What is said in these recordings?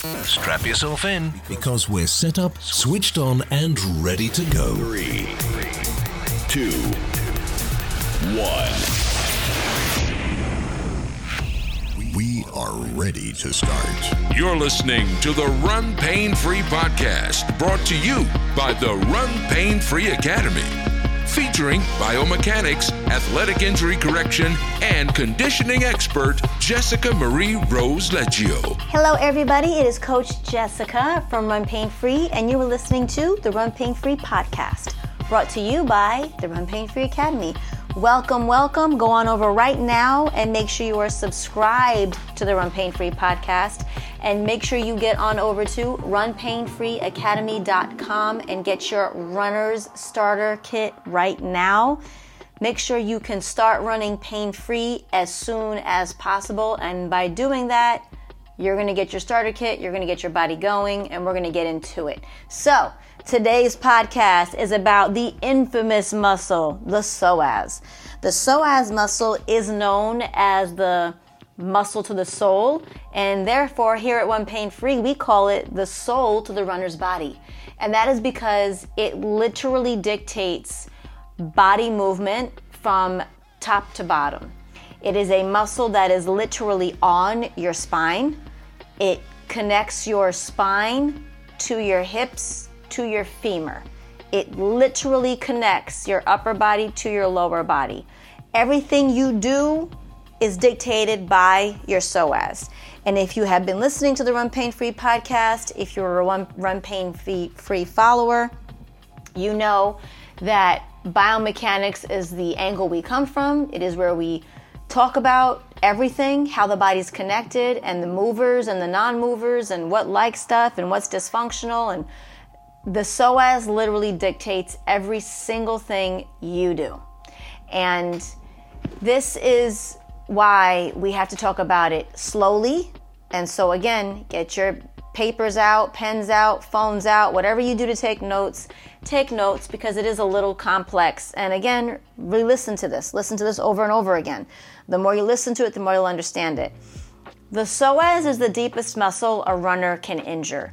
Strap yourself in because we're set up, switched on, and ready to go. Three, two, one. We are ready to start. You're listening to the Run Pain Free podcast, brought to you by the Run Pain Free Academy, featuring biomechanics, athletic injury correction, and conditioning expert Jessica Marie Rose Leggio. Hello, everybody. It is Coach Jessica from Run Pain Free, and you are listening to the Run Pain Free podcast, brought to you by the Run Pain Free Academy. Welcome, welcome. Go on over right now and make sure you are subscribed to the Run Pain Free podcast. And make sure you get on over to runpainfreeacademy.com and get your runner's starter kit right now. Make sure you can start running pain free as soon as possible. And by doing that, you're going to get your starter kit, you're going to get your body going, and we're going to get into it. So, today's podcast is about the infamous muscle, the psoas. The psoas muscle is known as the muscle to the soul, and therefore, here at Run Pain Free, we call it the soul to the runner's body. And that is because it literally dictates body movement from top to bottom. It is a muscle that is literally on your spine. It connects your spine to your hips to your femur. It literally connects your upper body to your lower body. Everything you do is dictated by your psoas. And if you have been listening to the Run Pain Free podcast, if you're a Run, Pain Free follower, you know that biomechanics is the angle we come from. It is where we talk about everything, how the body's connected, and the movers and the non movers, and what likes stuff and what's dysfunctional. And the psoas literally dictates every single thing you do. And this is why we have to talk about it slowly. And so, again, get your papers out, pens out, phones out, whatever you do to take notes, take notes because it is a little complex. And again, re listen to this. Listen to this over and over again. The more you listen to it, the more you'll understand it. The psoas is the deepest muscle a runner can injure.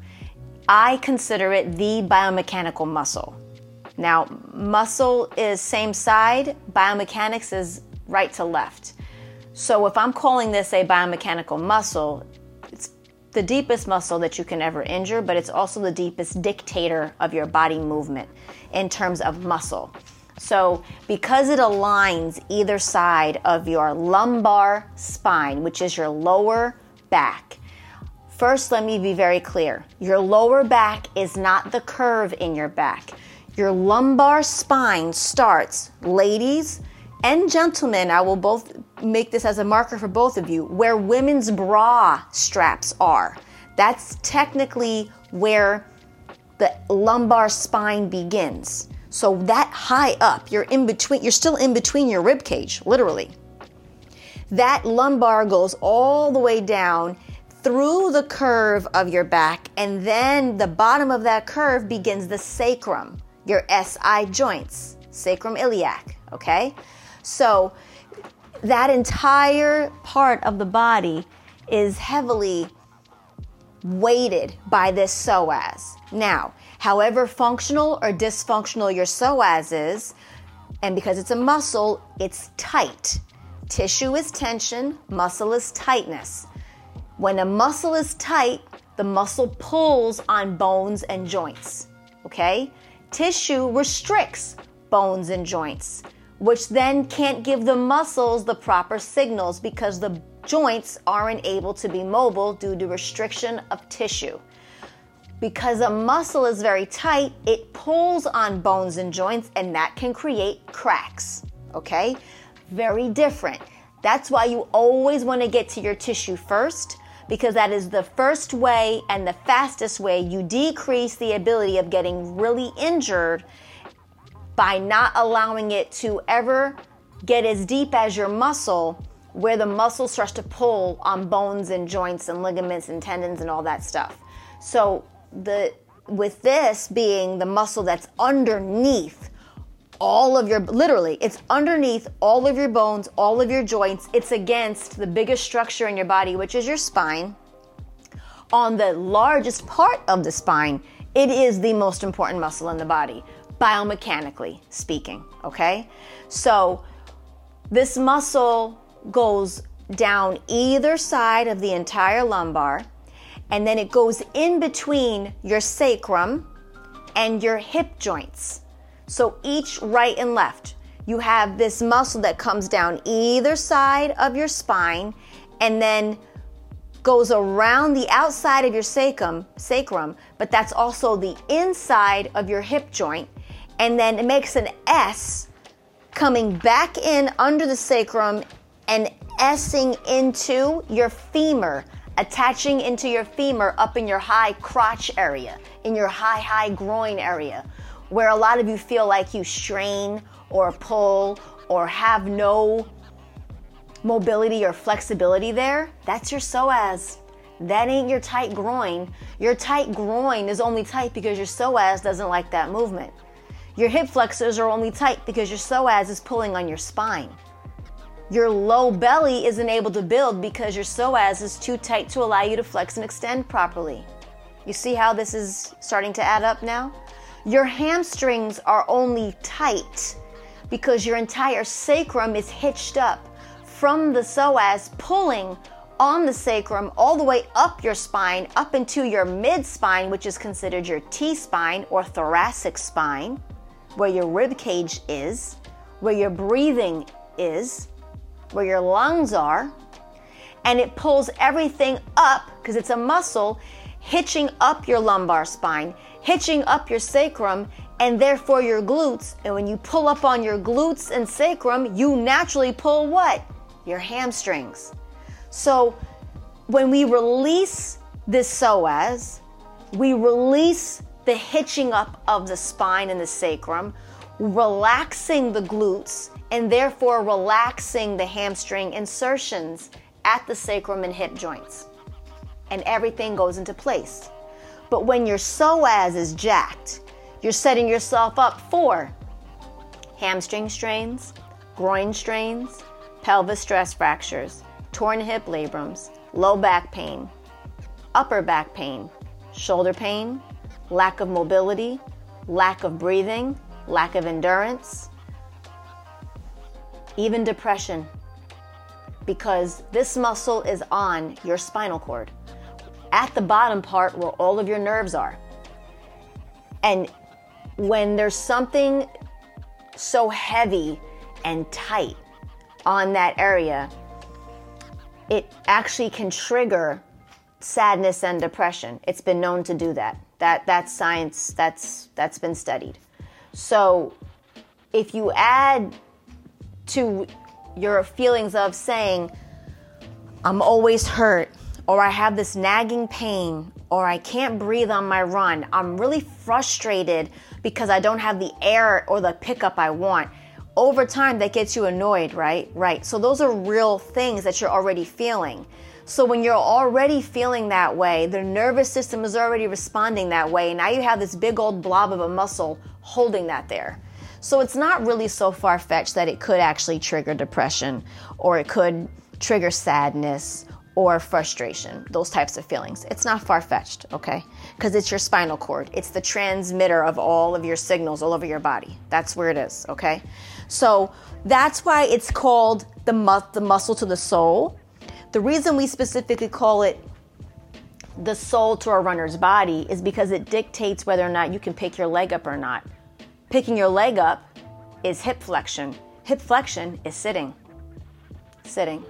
I consider it the biomechanical muscle. Now, muscle is same side, biomechanics is right to left. So if I'm calling this a biomechanical muscle, it's the deepest muscle that you can ever injure, but it's also the deepest dictator of your body movement in terms of muscle. So, because it aligns either side of your lumbar spine, which is your lower back, first let me be very clear your lower back is not the curve in your back. Your lumbar spine starts, ladies and gentlemen, I will both make this as a marker for both of you, where women's bra straps are. That's technically where the lumbar spine begins. So that high up, you're in between, you're still in between your rib cage, literally. That lumbar goes all the way down through the curve of your back, and then the bottom of that curve begins the sacrum, your SI joints, sacrum iliac, okay? So that entire part of the body is heavily weighted by this psoas. Now, however functional or dysfunctional your psoas is, and because it's a muscle, it's tight. Tissue is tension, muscle is tightness. When a muscle is tight, the muscle pulls on bones and joints. Okay? Tissue restricts bones and joints, which then can't give the muscles the proper signals because the joints aren't able to be mobile due to restriction of tissue. Because a muscle is very tight, it pulls on bones and joints, and that can create cracks. Okay? Very different. That's why you always want to get to your tissue first, because that is the first way and the fastest way you decrease the ability of getting really injured by not allowing it to ever get as deep as your muscle where the muscle starts to pull on bones and joints and ligaments and tendons and all that stuff. So the with this being the muscle that's underneath all of your literally it's underneath all of your bones, all of your joints. It's against the biggest structure in your body, which is your spine. on the largest part of the spine, it is the most important muscle in the body, biomechanically speaking, okay? So this muscle goes down either side of the entire lumbar, and then it goes in between your sacrum and your hip joints. So each right and left, you have this muscle that comes down either side of your spine and then goes around the outside of your sacrum, sacrum, but that's also the inside of your hip joint. And then it makes an S coming back in under the sacrum and S-ing into your femur, attaching into your femur up in your high crotch area, in your high, high groin area, where a lot of you feel like you strain or pull or have no mobility or flexibility there, that's your psoas. That ain't your tight groin. Your tight groin is only tight because your psoas doesn't like that movement. Your hip flexors are only tight because your psoas is pulling on your spine. Your low belly isn't able to build because your psoas is too tight to allow you to flex and extend properly. You see how this is starting to add up now? Your hamstrings are only tight because your entire sacrum is hitched up from the psoas, pulling on the sacrum all the way up your spine, up into your mid spine, which is considered your T spine or thoracic spine, where your rib cage is, where your breathing is, where your lungs are. And it pulls everything up because it's a muscle hitching up your lumbar spine, hitching up your sacrum, and therefore your glutes. And when you pull up on your glutes and sacrum, you naturally pull what? your hamstrings. So when we release this psoas, we release the hitching up of the spine and the sacrum, relaxing the glutes, and therefore relaxing the hamstring insertions at the sacrum and hip joints. And everything goes into place. But when your psoas is jacked, you're setting yourself up for hamstring strains, groin strains, pelvis stress fractures, torn hip labrums, low back pain, upper back pain, shoulder pain, lack of mobility, lack of breathing, lack of endurance, even depression. Because this muscle is on your spinal cord, at the bottom part where all of your nerves are. And when there's something so heavy and tight on that area, it actually can trigger sadness and depression. It's been known to do that. That that's science. That's that's been studied. So if you add to your feelings of saying, I'm always hurt, or I have this nagging pain, or I can't breathe on my run, I'm really frustrated because I don't have the air or the pickup I want over time that gets you annoyed, right? Right. So those are real things that you're already feeling. So when you're already feeling that way, the nervous system is already responding that way. Now you have this big old blob of a muscle holding that there. So it's not really so far fetched that it could actually trigger depression or it could trigger sadness or frustration, those types of feelings. It's not far fetched, okay? Because it's your spinal cord. It's the transmitter of all of your signals all over your body. That's where it is, okay? So that's why it's called the, mu- the muscle to the soul. The reason we specifically call it the soul to a runner's body is because it dictates whether or not you can pick your leg up or not. Picking your leg up is hip flexion. Hip flexion is sitting. Sitting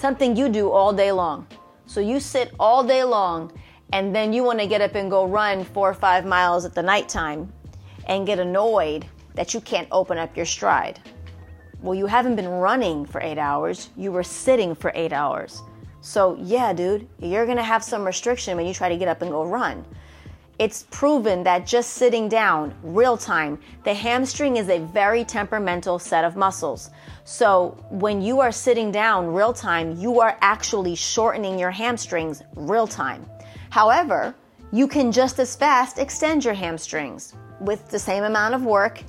something you do all day long. So you sit all day long and then you want to get up and go run four or five miles at the nighttime and get annoyed that you can't open up your stride. Well, you haven't been running for eight hours, you were sitting for eight hours. So, yeah, dude, you're gonna have some restriction when you try to get up and go run it's proven that just sitting down, real time, the hamstring is a very temperamental set of muscles. So when you are sitting down real time, you are actually shortening your hamstrings real time. However, you can just as fast extend your hamstrings with the same amount of work,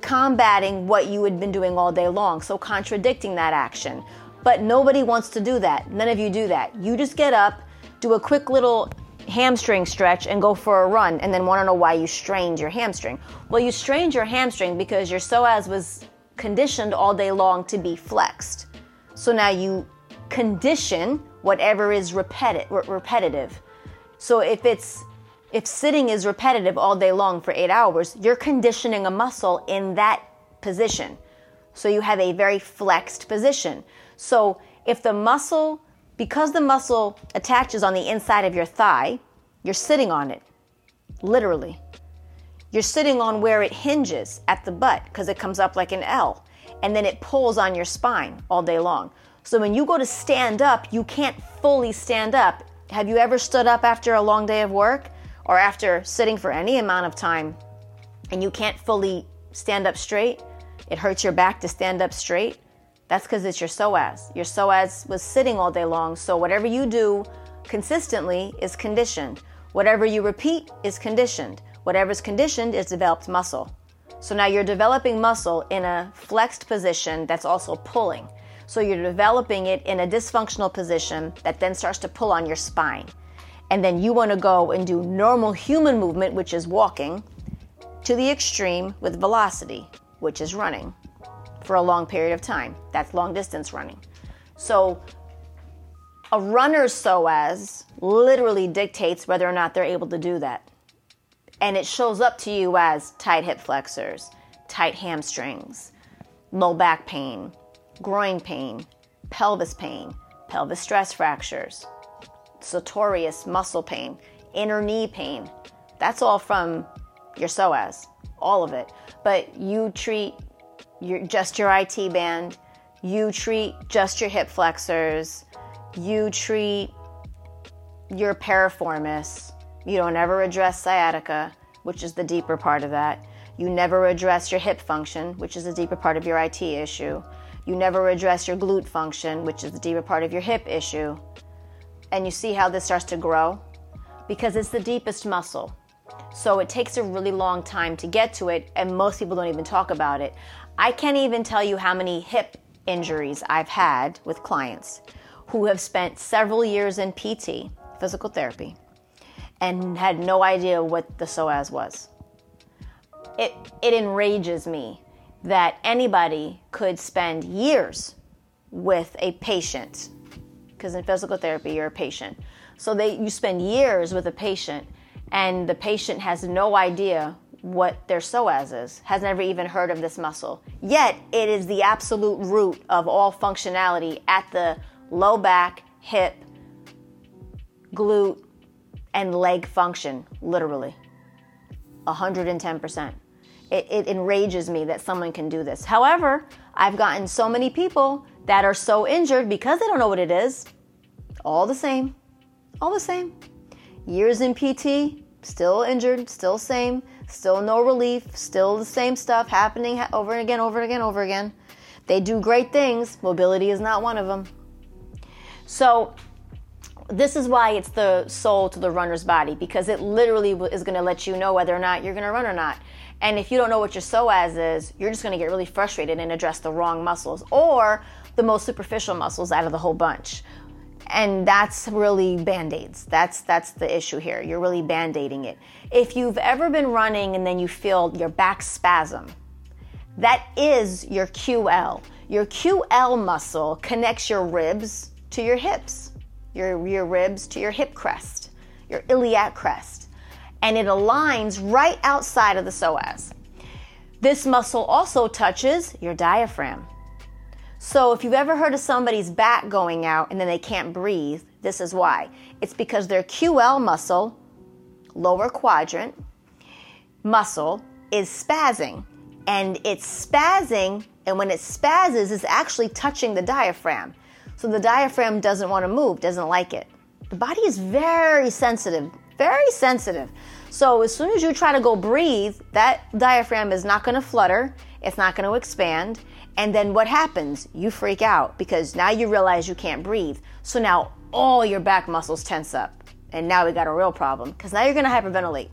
combating what you had been doing all day long. So contradicting that action. But nobody wants to do that. None of you do that. You just get up, do a quick little hamstring stretch and go for a run and then want to know why you strained your hamstring. Well, you strained your hamstring because your psoas was conditioned all day long to be flexed. So now you condition whatever is repeti- repetitive. So if it's if sitting is repetitive all day long for 8 hours, you're conditioning a muscle in that position. So you have a very flexed position. So if the muscle because the muscle attaches on the inside of your thigh, you're sitting on it, literally. You're sitting on where it hinges at the butt because it comes up like an L, and then it pulls on your spine all day long. So when you go to stand up, you can't fully stand up. Have you ever stood up after a long day of work or after sitting for any amount of time and you can't fully stand up straight? It hurts your back to stand up straight. That's because it's your psoas. Your psoas was sitting all day long, so whatever you do consistently is conditioned. Whatever you repeat is conditioned. Whatever's conditioned is developed muscle. So now you're developing muscle in a flexed position that's also pulling. So you're developing it in a dysfunctional position that then starts to pull on your spine. And then you want to go and do normal human movement, which is walking, to the extreme with velocity, which is running for a long period of time. That's long distance running. So a runner's psoas literally dictates whether or not they're able to do that. And it shows up to you as tight hip flexors, tight hamstrings, low back pain, groin pain, pelvis pain, pelvis stress fractures, sartorius muscle pain, inner knee pain. That's all from your psoas, all of it. But you treat your, just your IT band. You treat just your hip flexors. You treat your piriformis. You don't ever address sciatica, which is the deeper part of that. You never address your hip function, which is the deeper part of your IT issue. You never address your glute function, which is the deeper part of your hip issue. And you see how this starts to grow? Because it's the deepest muscle. So it takes a really long time to get to it, and most people don't even talk about it. I can't even tell you how many hip injuries I've had with clients who have spent several years in PT, physical therapy, and had no idea what the psoas was. It, it enrages me that anybody could spend years with a patient, because in physical therapy, you're a patient. So they, you spend years with a patient, and the patient has no idea what their psoas is, has never even heard of this muscle. Yet it is the absolute root of all functionality at the low back, hip, glute, and leg function, literally. 110%. It, it enrages me that someone can do this. However, I've gotten so many people that are so injured because they don't know what it is. All the same. All the same. Years in PT, still injured, still same Still no relief, still the same stuff happening over and again, over and again, over again. They do great things, mobility is not one of them. So, this is why it's the soul to the runner's body because it literally is going to let you know whether or not you're going to run or not. And if you don't know what your psoas is, you're just going to get really frustrated and address the wrong muscles or the most superficial muscles out of the whole bunch and that's really band-aids. That's that's the issue here. You're really band-aiding it. If you've ever been running and then you feel your back spasm that is your ql your ql muscle connects your ribs to your hips your, your ribs to your hip crest your iliac crest and it aligns right outside of the psoas. This muscle also touches your diaphragm so, if you've ever heard of somebody's back going out and then they can't breathe, this is why. It's because their QL muscle, lower quadrant muscle, is spazzing. And it's spazzing, and when it spazzes, it's actually touching the diaphragm. So the diaphragm doesn't want to move, doesn't like it. The body is very sensitive, very sensitive. So as soon as you try to go breathe, that diaphragm is not going to flutter, it's not going to expand, and then what happens? You freak out because now you realize you can't breathe. So now all your back muscles tense up. And now we got a real problem because now you're going to hyperventilate.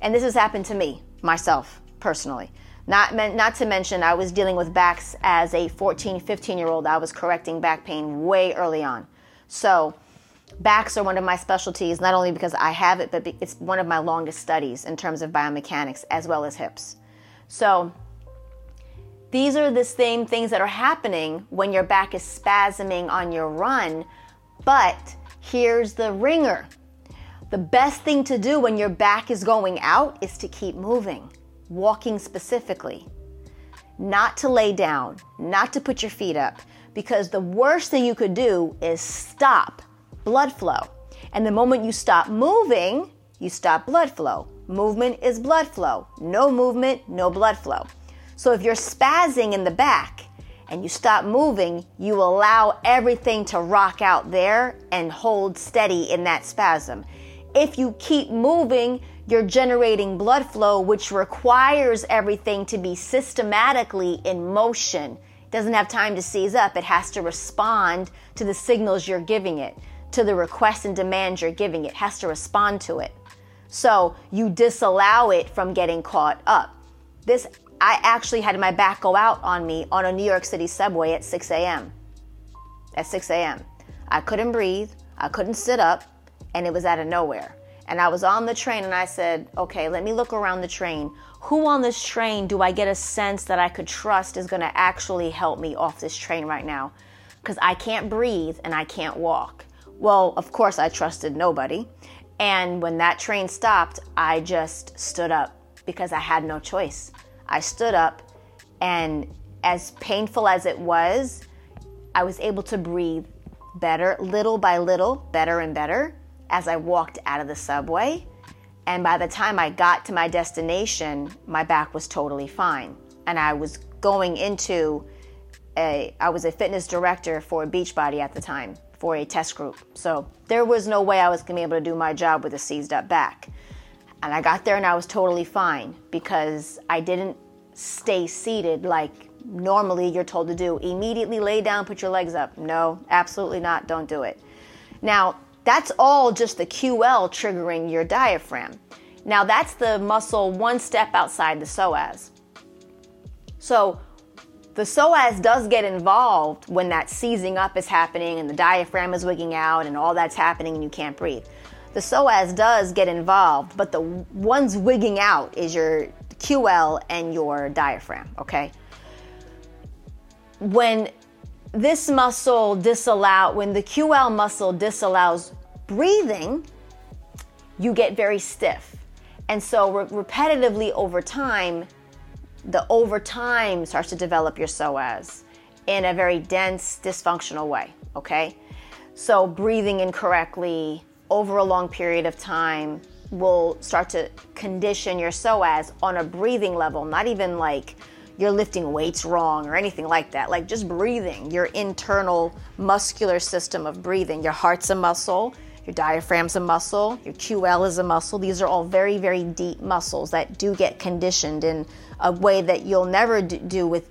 And this has happened to me, myself, personally. Not, not to mention, I was dealing with backs as a 14, 15 year old. I was correcting back pain way early on. So backs are one of my specialties, not only because I have it, but it's one of my longest studies in terms of biomechanics as well as hips. So these are the same things that are happening when your back is spasming on your run. But here's the ringer. The best thing to do when your back is going out is to keep moving, walking specifically. Not to lay down, not to put your feet up, because the worst thing you could do is stop blood flow. And the moment you stop moving, you stop blood flow. Movement is blood flow. No movement, no blood flow. So if you're spazzing in the back and you stop moving, you allow everything to rock out there and hold steady in that spasm. If you keep moving, you're generating blood flow, which requires everything to be systematically in motion. It doesn't have time to seize up, it has to respond to the signals you're giving it, to the requests and demands you're giving it, it has to respond to it. So you disallow it from getting caught up. This I actually had my back go out on me on a New York City subway at 6 a.m. At 6 a.m. I couldn't breathe, I couldn't sit up, and it was out of nowhere. And I was on the train and I said, okay, let me look around the train. Who on this train do I get a sense that I could trust is gonna actually help me off this train right now? Because I can't breathe and I can't walk. Well, of course, I trusted nobody. And when that train stopped, I just stood up because I had no choice. I stood up, and as painful as it was, I was able to breathe better, little by little, better and better as I walked out of the subway. And by the time I got to my destination, my back was totally fine. And I was going into a, I was a fitness director for Beachbody at the time for a test group. So there was no way I was gonna be able to do my job with a seized up back. And I got there and I was totally fine because I didn't stay seated like normally you're told to do. Immediately lay down, put your legs up. No, absolutely not. Don't do it. Now, that's all just the QL triggering your diaphragm. Now, that's the muscle one step outside the psoas. So, the psoas does get involved when that seizing up is happening and the diaphragm is wigging out and all that's happening and you can't breathe the psoas does get involved, but the ones wigging out is your QL and your diaphragm, okay? When this muscle disallow when the QL muscle disallows breathing, you get very stiff. And so re- repetitively over time, the over time starts to develop your psoas in a very dense, dysfunctional way, okay? So breathing incorrectly, over a long period of time will start to condition your psoas on a breathing level, not even like you're lifting weights wrong or anything like that. Like just breathing, your internal muscular system of breathing. Your heart's a muscle, your diaphragm's a muscle, your QL is a muscle. These are all very, very deep muscles that do get conditioned in a way that you'll never do with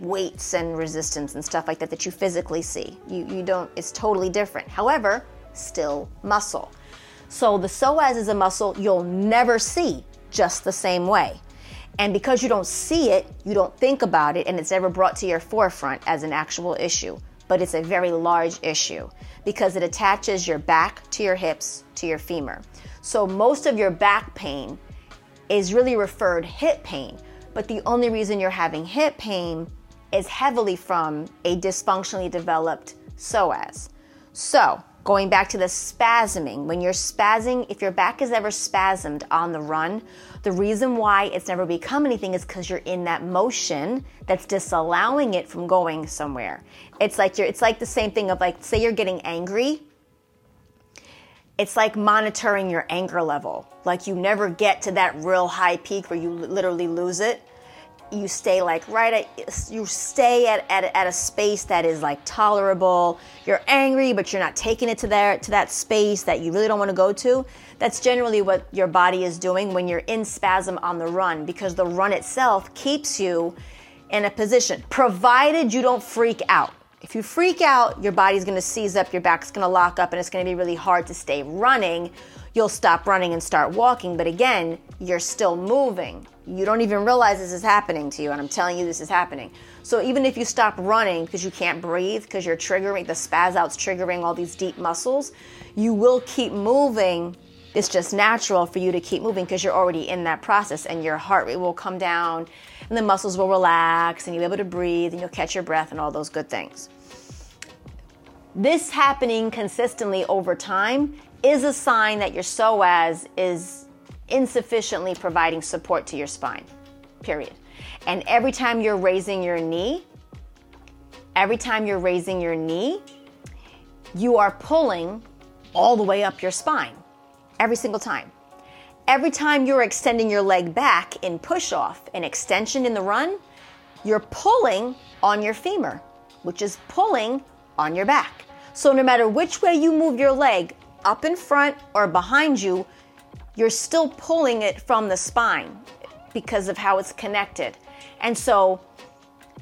weights and resistance and stuff like that that you physically see. You, you don't, it's totally different. However, still muscle. So the psoas is a muscle you'll never see just the same way. And because you don't see it, you don't think about it, and it's never brought to your forefront as an actual issue. But it's a very large issue because it attaches your back to your hips to your femur. So most of your back pain is really referred hip pain, but the only reason you're having hip pain is heavily from a dysfunctionally developed psoas. So, Going back to the spasming, when you're spazzing, if your back is ever spasmed on the run, the reason why it's never become anything is because you're in that motion that's disallowing it from going somewhere. It's like you're, it's like the same thing of like, say you're getting angry. It's like monitoring your anger level. Like you never get to that real high peak where you literally lose it you stay like right at you stay at, at, at a space that is like tolerable. You're angry but you're not taking it to there to that space that you really don't want to go to. That's generally what your body is doing when you're in spasm on the run because the run itself keeps you in a position provided you don't freak out. If you freak out your body's going to seize up your back's going to lock up and it's going to be really hard to stay running you'll stop running and start walking. But again, you're still moving. You don't even realize this is happening to you, and I'm telling you this is happening. So even if you stop running because you can't breathe, because you're triggering, the spaz out's triggering all these deep muscles, you will keep moving. It's just natural for you to keep moving because you're already in that process, and your heart rate will come down, and the muscles will relax, and you'll be able to breathe, and you'll catch your breath, and all those good things. This happening consistently over time is a sign that your psoas is insufficiently providing support to your spine, period. And every time you're raising your knee, every time you're raising your knee, you are pulling all the way up your spine, every single time. Every time you're extending your leg back in push off and extension in the run, you're pulling on your femur, which is pulling on your back. So no matter which way you move your leg, up in front or behind you, you're still pulling it from the spine because of how it's connected. And so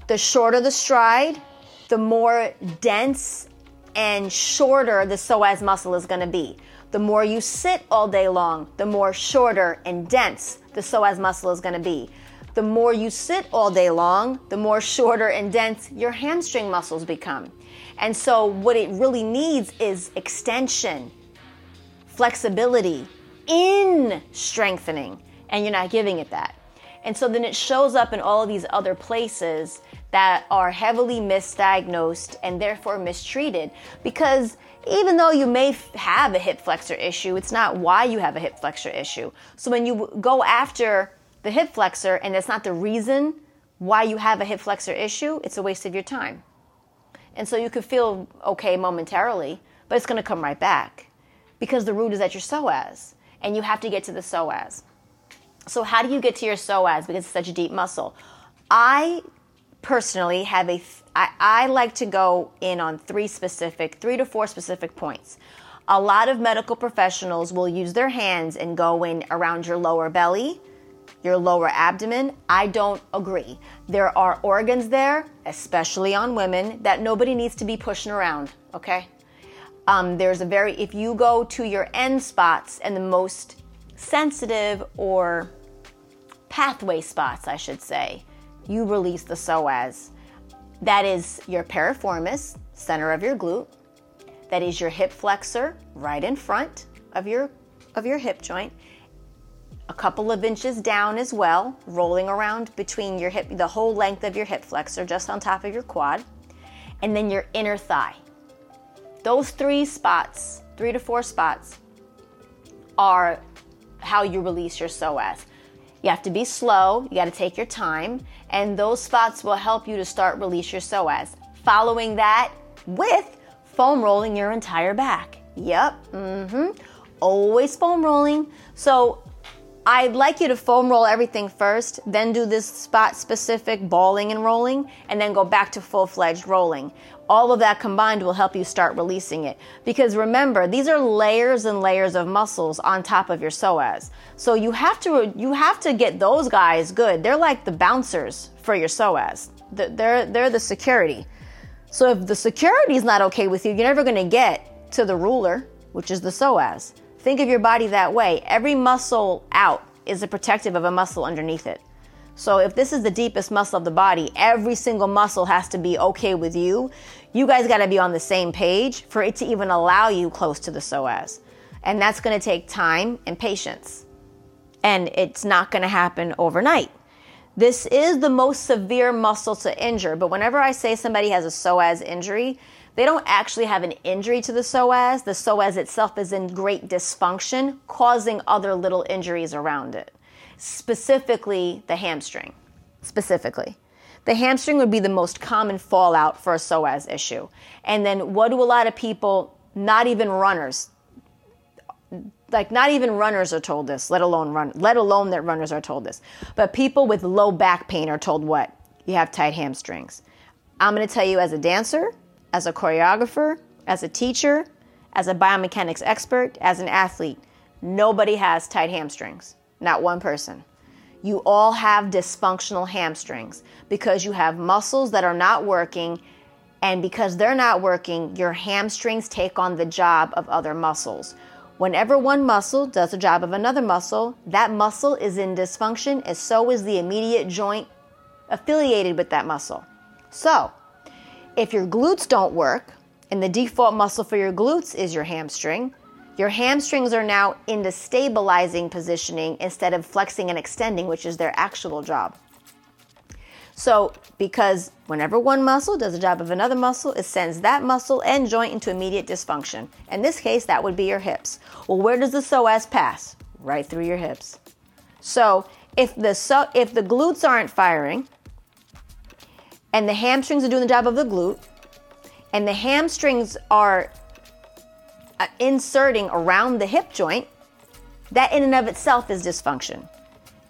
the shorter the stride, the more dense and shorter the psoas muscle is going to be. The more you sit all day long, the more shorter and dense the psoas muscle is going to be. The more you sit all day long, the more shorter and dense your hamstring muscles become. And so, what it really needs is extension, flexibility in strengthening, and you're not giving it that. And so then it shows up in all of these other places that are heavily misdiagnosed and therefore mistreated because even though you may have a hip flexor issue, it's not why you have a hip flexor issue. So when you go after the hip flexor and it's not the reason why you have a hip flexor issue, it's a waste of your time. And so you could feel okay momentarily, but it's going to come right back because the root is at your psoas and you have to get to the psoas. So, how do you get to your psoas because it's such a deep muscle? I personally have a, I, I like to go in on three specific, three to four specific points. A lot of medical professionals will use their hands and go in around your lower belly, your lower abdomen. I don't agree. There are organs there, especially on women, that nobody needs to be pushing around, okay? Um, there's a very, if you go to your end spots and the most sensitive or pathway spots, I should say, you release the psoas. That is your piriformis, center of your glute. That is your hip flexor, right in front of your of your hip joint. A couple of inches down as well, rolling around between your hip, the whole length of your hip flexor, just on top of your quad, and then your inner thigh. Those three spots, three to four spots, are how you release your psoas. You have to be slow, you got to take your time, and those spots will help you to start release your psoas. Following that with foam rolling your entire back. Yep, mm-hmm. Always foam rolling. So I'd like you to foam roll everything first, then do this spot specific balling and rolling, and then go back to full fledged rolling all of that combined will help you start releasing it. Because remember, these are layers and layers of muscles on top of your psoas. So you have to you have to get those guys good. They're like the bouncers for your psoas. They're they're the security. So if the security is not okay with you, you're never going to get to the ruler, which is the psoas. Think of your body that way. Every muscle out is a protective of a muscle underneath it. So if this is the deepest muscle of the body, every single muscle has to be okay with you. You guys got to be on the same page for it to even allow you close to the psoas. And that's going to take time and patience. And it's not going to happen overnight. This is the most severe muscle to injure, but whenever I say somebody has a psoas injury, they don't actually have an injury to the psoas. The psoas itself is in great dysfunction, causing other little injuries around it specifically the hamstring. Specifically. The hamstring would be the most common fallout for a psoas issue. And then what do a lot of people, not even runners, like not even runners are told this, let alone run, let alone that runners are told this. But people with low back pain are told what? You have tight hamstrings. I'm going to tell you as a dancer, as a choreographer, as a teacher, as a biomechanics expert, as an athlete, nobody has tight hamstrings not one person. You all have dysfunctional hamstrings because you have muscles that are not working, and because they're not working, your hamstrings take on the job of other muscles. Whenever one muscle does the job of another muscle, that muscle is in dysfunction, and so is the immediate joint affiliated with that muscle. So, if your glutes don't work, and the default muscle for your glutes is your hamstring, your hamstrings are now in the stabilizing positioning instead of flexing and extending, which is their actual job. So, because whenever one muscle does the job of another muscle, it sends that muscle and joint into immediate dysfunction. In this case, that would be your hips. Well, where does the psoas pass? Right through your hips. So, if the so, if the glutes aren't firing and the hamstrings are doing the job of the glute and the hamstrings are Uh, inserting around the hip joint, that in and of itself is dysfunction.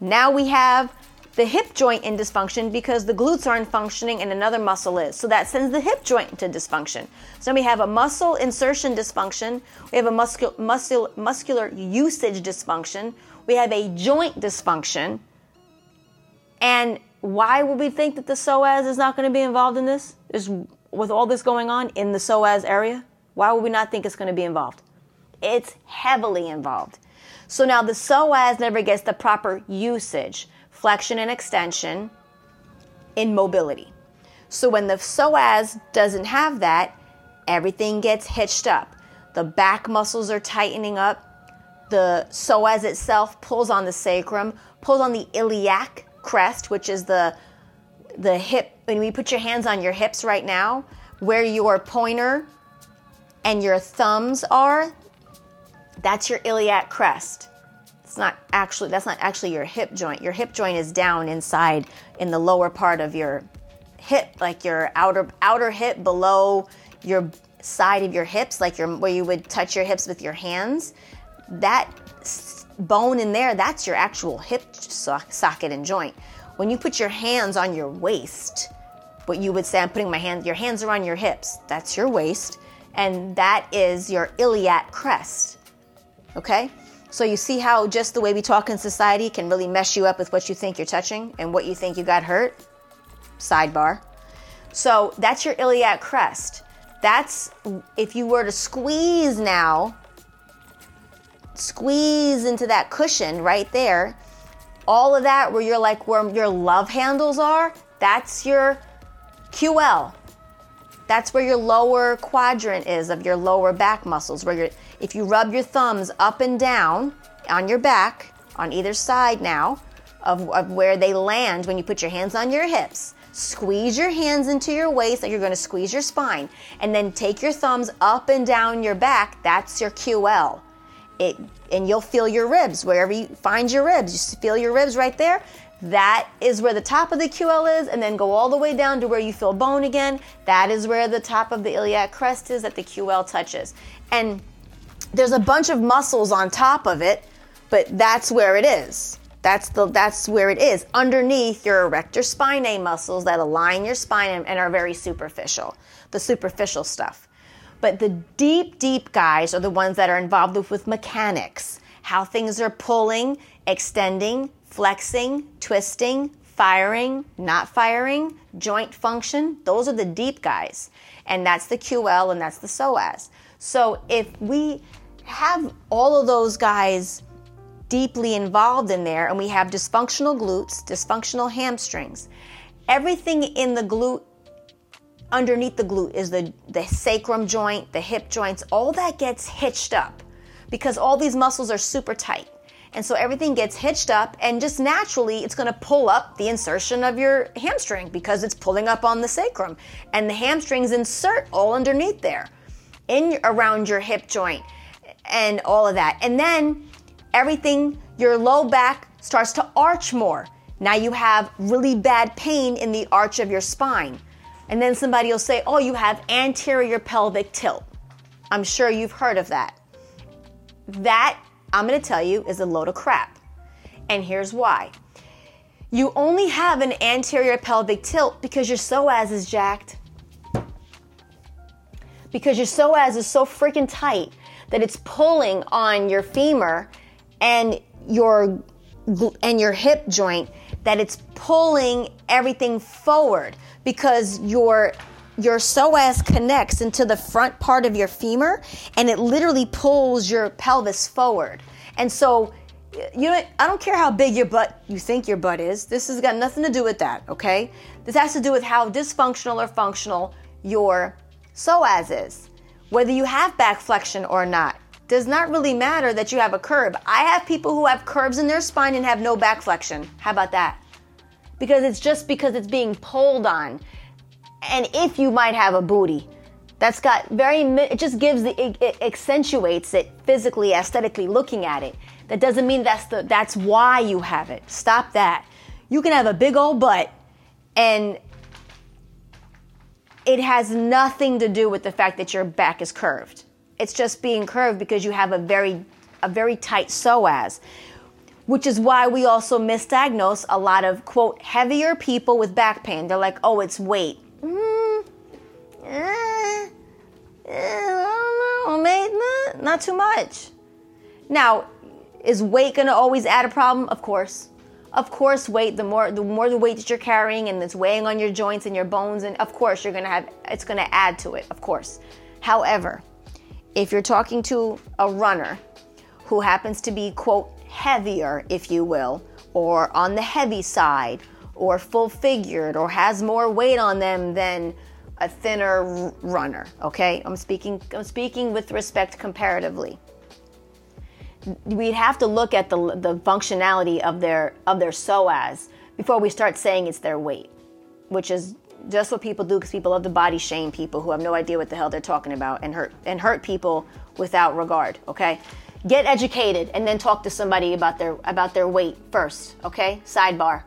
Now we have the hip joint in dysfunction because the glutes aren't functioning and another muscle is. So that sends the hip joint into dysfunction. So we have a muscle insertion dysfunction, we have a muscul- muscle, muscular usage dysfunction, we have a joint dysfunction. And why would we think that the psoas is not going to be involved in this? Is with all this going on in the psoas area? Why would we not think it's going to be involved? It's heavily involved. So now the psoas never gets the proper usage flexion and extension in mobility. So when the psoas doesn't have that, everything gets hitched up. The back muscles are tightening up. The psoas itself pulls on the sacrum, pulls on the iliac crest, which is the the hip. When you put your hands on your hips right now, where your pointer and your thumbs are, that's your iliac crest it's not actually that's not actually your hip joint. Your hip joint is down inside in the lower part of your hip, like your outer outer hip below your side of your hips, like your where you would touch your hips with your hands. That bone in there, that's your actual hip socket and joint. When you put your hands on your waist, what you would say, I'm putting my hand, your hands are on your hips. That's your waist, and that is your iliac crest. Okay? So you see how just the way we talk in society can really mess you up with what you think you're touching and what you think you got hurt? Sidebar. So that's your iliac crest. That's if you were to squeeze now, squeeze into that cushion right there, all of that where you're like where your love handles are, that's your QL. That's where your lower quadrant is of your lower back muscles, where if you rub your thumbs up and down on your back, on either side now, of, of where they land when you put your hands on your hips, squeeze your hands into your waist like you're going to squeeze your spine, and then take your thumbs up and down your back. That's your QL. It, and you'll feel your ribs wherever you find your ribs. You feel your ribs right there. That is where the top of the QL is, and then go all the way down to where you feel bone again. That is where the top of the iliac crest is that the QL touches. And there's a bunch of muscles on top of it, but that's where it is. That's the that's where it is. Underneath your erector spinae muscles that align your spine and, and are very superficial. The superficial stuff. But the deep, deep guys are the ones that are involved with, with mechanics, how things are pulling, extending, flexing, twisting, firing, not firing, joint function. Those are the deep guys. And that's the QL and that's the psoas. So if we have all of those guys deeply involved in there, and we have dysfunctional glutes, dysfunctional hamstrings. Everything in the glute, underneath the glute, is the, the sacrum joint, the hip joints, all that gets hitched up because all these muscles are super tight. And so everything gets hitched up, and just naturally, it's gonna pull up the insertion of your hamstring because it's pulling up on the sacrum. And the hamstrings insert all underneath there, in around your hip joint and all of that. And then everything, your low back starts to arch more. Now you have really bad pain in the arch of your spine. And then somebody will say, Oh, you have anterior pelvic tilt. I'm sure you've heard of that. That, I'm gonna tell you, is a load of crap. And here's why. You only have an anterior pelvic tilt because your psoas is jacked. Because your psoas is so freaking tight that it's pulling on your femur and your and your hip joint that it's pulling everything forward because your your psoas connects into the front part of your femur and it literally pulls your pelvis forward. And so you know, I don't care how big your butt you think your butt is. This has got nothing to do with that, okay? This has to do with how dysfunctional or functional your psoas is. Whether you have back flexion or not does not really matter that you have a curve. I have people who have curves in their spine and have no back flexion. How about that? Because it's just because it's being pulled on. And if you might have a booty, that's got very, it just gives the, it, it accentuates it physically, aesthetically looking at it. That doesn't mean that's the, that's why you have it. Stop that. You can have a big old butt and it has nothing to do with the fact that your back is curved. It's just being curved because you have a very a very tight psoas, which is why we also misdiagnose a lot of quote heavier people with back pain. They're like, "Oh, it's weight." Mm, eh, eh, I don't know, mate, not, not too much. Now, is weight to always add a problem? Of course. Of course, weight, the more the more the weight that you're carrying and it's weighing on your joints and your bones and of course you're to have it's to add to it, of course. However, if you're talking to a runner who happens to be quote heavier, if you will, or on the heavy side or full figured or has more weight on them than a thinner runner, okay? I'm speaking I'm speaking with respect comparatively we'd have to look at the, the functionality of their of their psoas before we start saying it's their weight, which is just what people do because people love to body shame people who have no idea what the hell they're talking about and hurt and hurt people without regard. Okay, get educated and then talk to somebody about their about their weight first. Okay, sidebar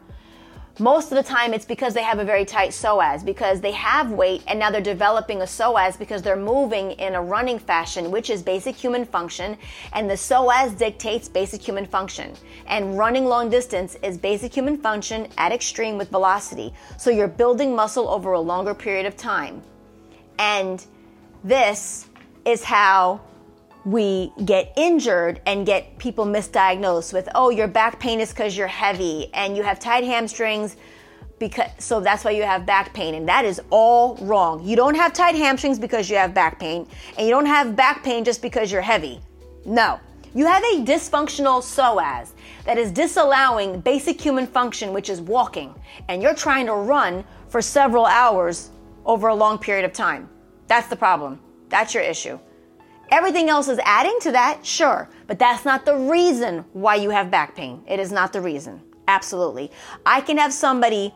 most of the time it's because they have a very tight psoas because they have weight and now they're developing a psoas because they're moving in a running fashion which is basic human function and the psoas dictates basic human function. And running long distance is basic human function at extreme with velocity. So you're building muscle over a longer period of time. And this is how we get injured and get people misdiagnosed with, oh, your back pain is because you're heavy and you have tight hamstrings because so that's why you have back pain and that is all wrong. You don't have tight hamstrings because you have back pain and you don't have back pain just because you're heavy. No. You have a dysfunctional psoas that is disallowing basic human function which is walking and you're trying to run for several hours over a long period of time. That's the problem. That's your issue. Everything else is adding to that, sure, but that's not the reason why you have back pain. It is not the reason. Absolutely. I can have somebody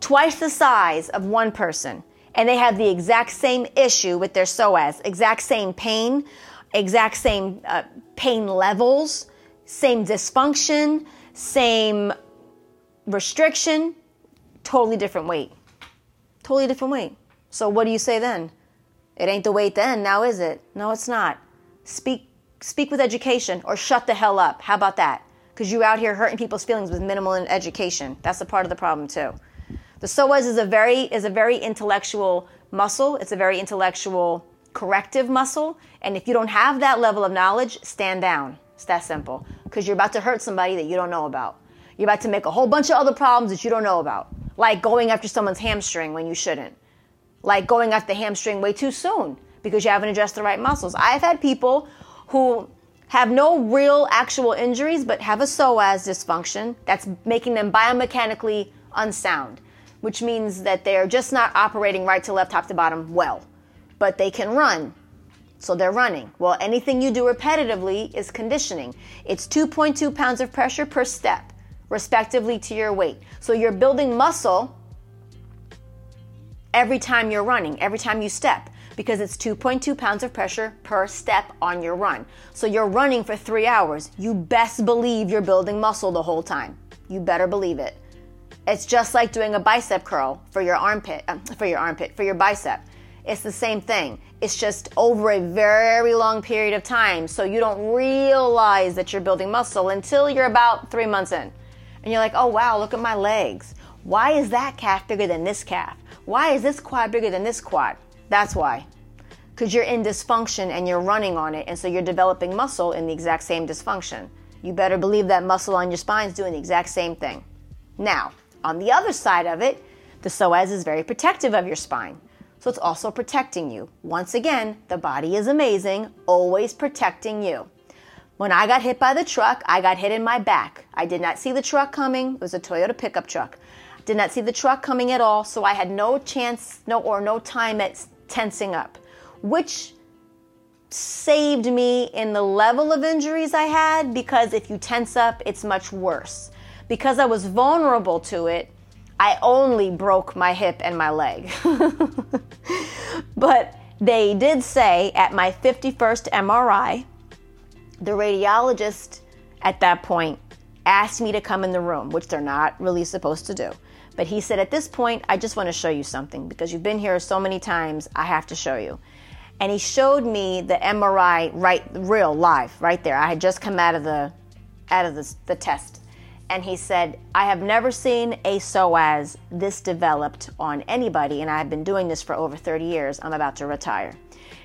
twice the size of one person and they have the exact same issue with their psoas, exact same pain, exact same uh, pain levels, same dysfunction, same restriction, totally different weight. Totally different weight. So what do you say then? It ain't the weight then, now is it? No, it's not. Speak speak with education or shut the hell up. How about that? Because you're out here hurting people's feelings with minimal education. That's a part of the problem too. The psoas is a very is a very intellectual muscle. It's a very intellectual corrective muscle. And if you don't have that level of knowledge, stand down. It's that simple. Because you're about to hurt somebody that you don't know about. You're about to make a whole bunch of other problems that you don't know about. Like going after someone's hamstring when you shouldn't like going after the hamstring way too soon because you haven't addressed the right muscles. I've had people who have no real actual injuries but have a psoas dysfunction that's making them biomechanically unsound, which means that they're just not operating right to left, top to bottom well. But they can run. So they're running. Well, anything you do repetitively is conditioning. It's 2.2 pounds of pressure per step, respectively to your weight. So you're building muscle every time you're running, every time you step, because it's 2.2 pounds of pressure per step on your run. So you're running for three hours. You best believe you're building muscle the whole time. You better believe it. It's just like doing a bicep curl for your armpit, uh, for your armpit, for your bicep. It's the same thing. It's just over a very long period of time. So you don't realize that you're building muscle until you're about three months in. And you're like, oh wow, look at my legs. Why is that calf bigger than this calf? Why is this quad bigger than this quad? That's why. Because you're in dysfunction and you're running on it, and so you're developing muscle in the exact same dysfunction. You better believe that muscle on your spine is doing the exact same thing. Now, on the other side of it, the psoas is very protective of your spine. So it's also protecting you. Once again, the body is amazing, always protecting you. When I got hit by the truck, I got hit in my back. I did not see the truck coming. It was a Toyota pickup truck. Did not see the truck coming at all, so I had no chance, no or no time at tensing up, which saved me in the level of injuries I had because if you tense up, it's much worse. Because I was vulnerable to it, I only broke my hip and my leg. but they did say at my 51st MRI, the radiologist at that point asked me to come in the room, which they're not really supposed to do. But he said, At this point, I just want to show you something because you've been here so many times, I have to show you. And he showed me the MRI right real live, right there. I had just come out of the out of the, the test and he said, I have never seen a psoas this developed on anybody, and I've been doing this for over 30 years. I'm about to retire.